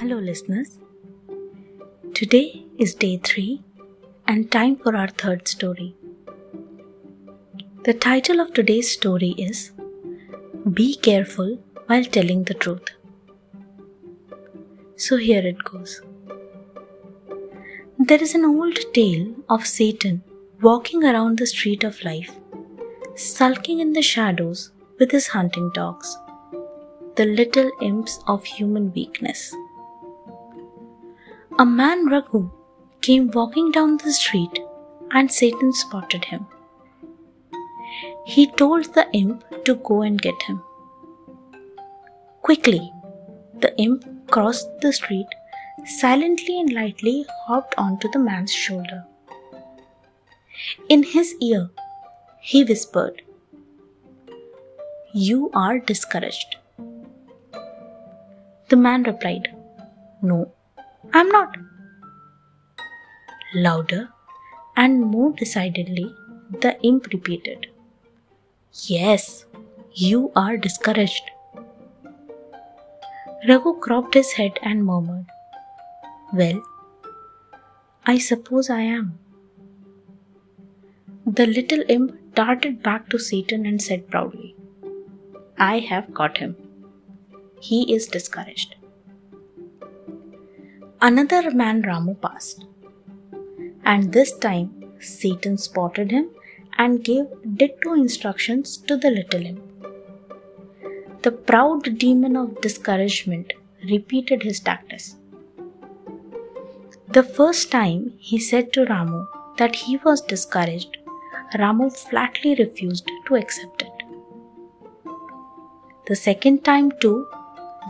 Hello, listeners. Today is day three and time for our third story. The title of today's story is Be Careful While Telling the Truth. So here it goes. There is an old tale of Satan walking around the street of life, sulking in the shadows with his hunting dogs, the little imps of human weakness. A man Raghu came walking down the street and Satan spotted him. He told the imp to go and get him. Quickly, the imp crossed the street, silently and lightly hopped onto the man's shoulder. In his ear, he whispered, You are discouraged. The man replied, No, I'm not. Louder and more decidedly, the imp repeated, Yes, you are discouraged. Raghu cropped his head and murmured, Well, I suppose I am. The little imp darted back to Satan and said proudly, I have got him. He is discouraged. Another man Ramu passed, and this time Satan spotted him and gave ditto instructions to the little imp. The proud demon of discouragement repeated his tactics. The first time he said to Ramu that he was discouraged, Ramu flatly refused to accept it. The second time, too,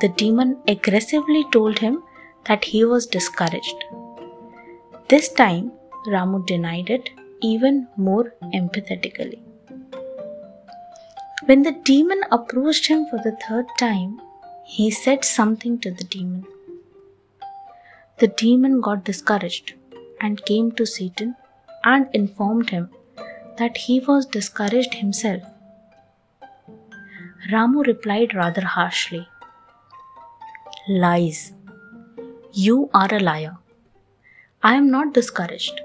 the demon aggressively told him that he was discouraged. This time, Ramu denied it even more empathetically. When the demon approached him for the third time, he said something to the demon. The demon got discouraged and came to Satan and informed him that he was discouraged himself. Ramu replied rather harshly Lies. You are a liar. I am not discouraged.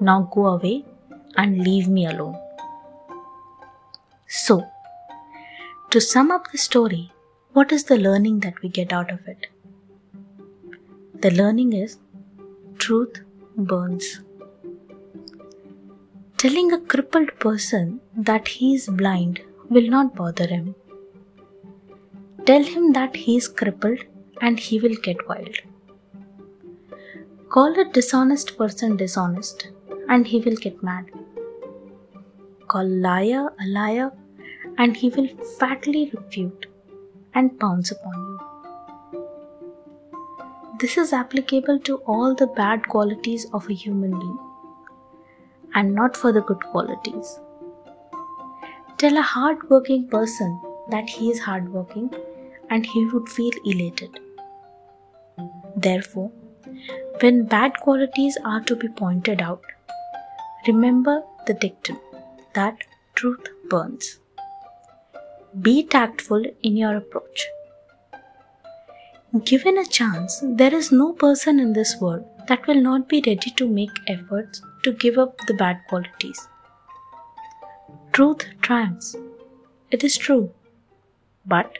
Now go away and leave me alone. So, to sum up the story, what is the learning that we get out of it? The learning is truth burns. Telling a crippled person that he is blind will not bother him. Tell him that he is crippled and he will get wild. Call a dishonest person dishonest and he will get mad. Call a liar a liar and he will fatly refute and pounce upon you. This is applicable to all the bad qualities of a human being and not for the good qualities. Tell a hard-working person that he is hardworking and he would feel elated. Therefore, when bad qualities are to be pointed out, remember the dictum that truth burns. Be tactful in your approach. Given a chance, there is no person in this world that will not be ready to make efforts to give up the bad qualities. Truth triumphs. It is true. But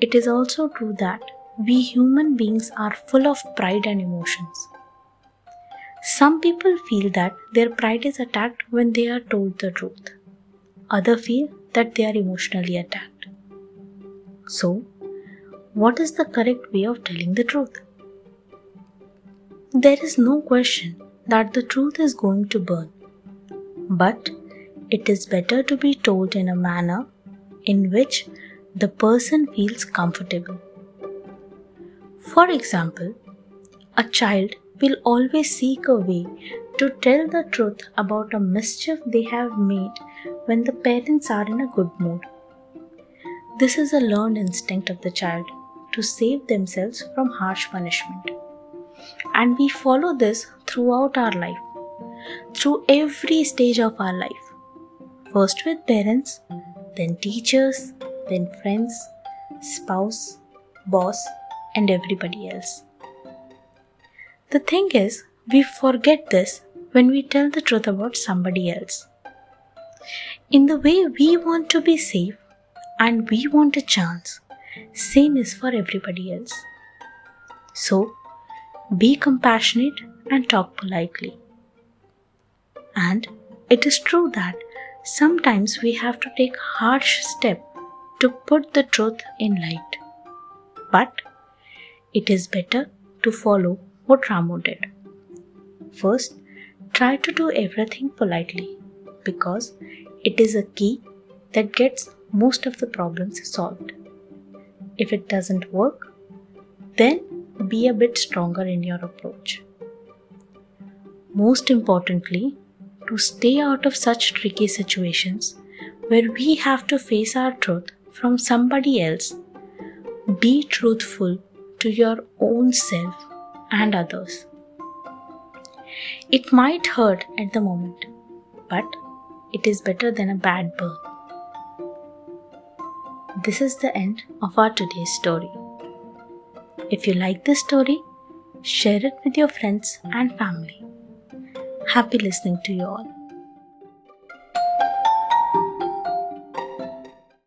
it is also true that we human beings are full of pride and emotions. Some people feel that their pride is attacked when they are told the truth. Others feel that they are emotionally attacked. So, what is the correct way of telling the truth? There is no question that the truth is going to burn, but it is better to be told in a manner in which the person feels comfortable. For example, a child will always seek a way to tell the truth about a mischief they have made when the parents are in a good mood. This is a learned instinct of the child to save themselves from harsh punishment. And we follow this throughout our life, through every stage of our life. First with parents, then teachers, then friends, spouse, boss, and everybody else. The thing is, we forget this when we tell the truth about somebody else. In the way we want to be safe and we want a chance, same is for everybody else. So, be compassionate and talk politely. And it is true that sometimes we have to take harsh step to put the truth in light. But it is better to follow what Ramu did. First, try to do everything politely because it is a key that gets most of the problems solved. If it doesn't work, then be a bit stronger in your approach. Most importantly, to stay out of such tricky situations where we have to face our truth from somebody else, be truthful to your own self and others. It might hurt at the moment, but it is better than a bad burn. This is the end of our today's story. If you like this story, share it with your friends and family. Happy listening to you all.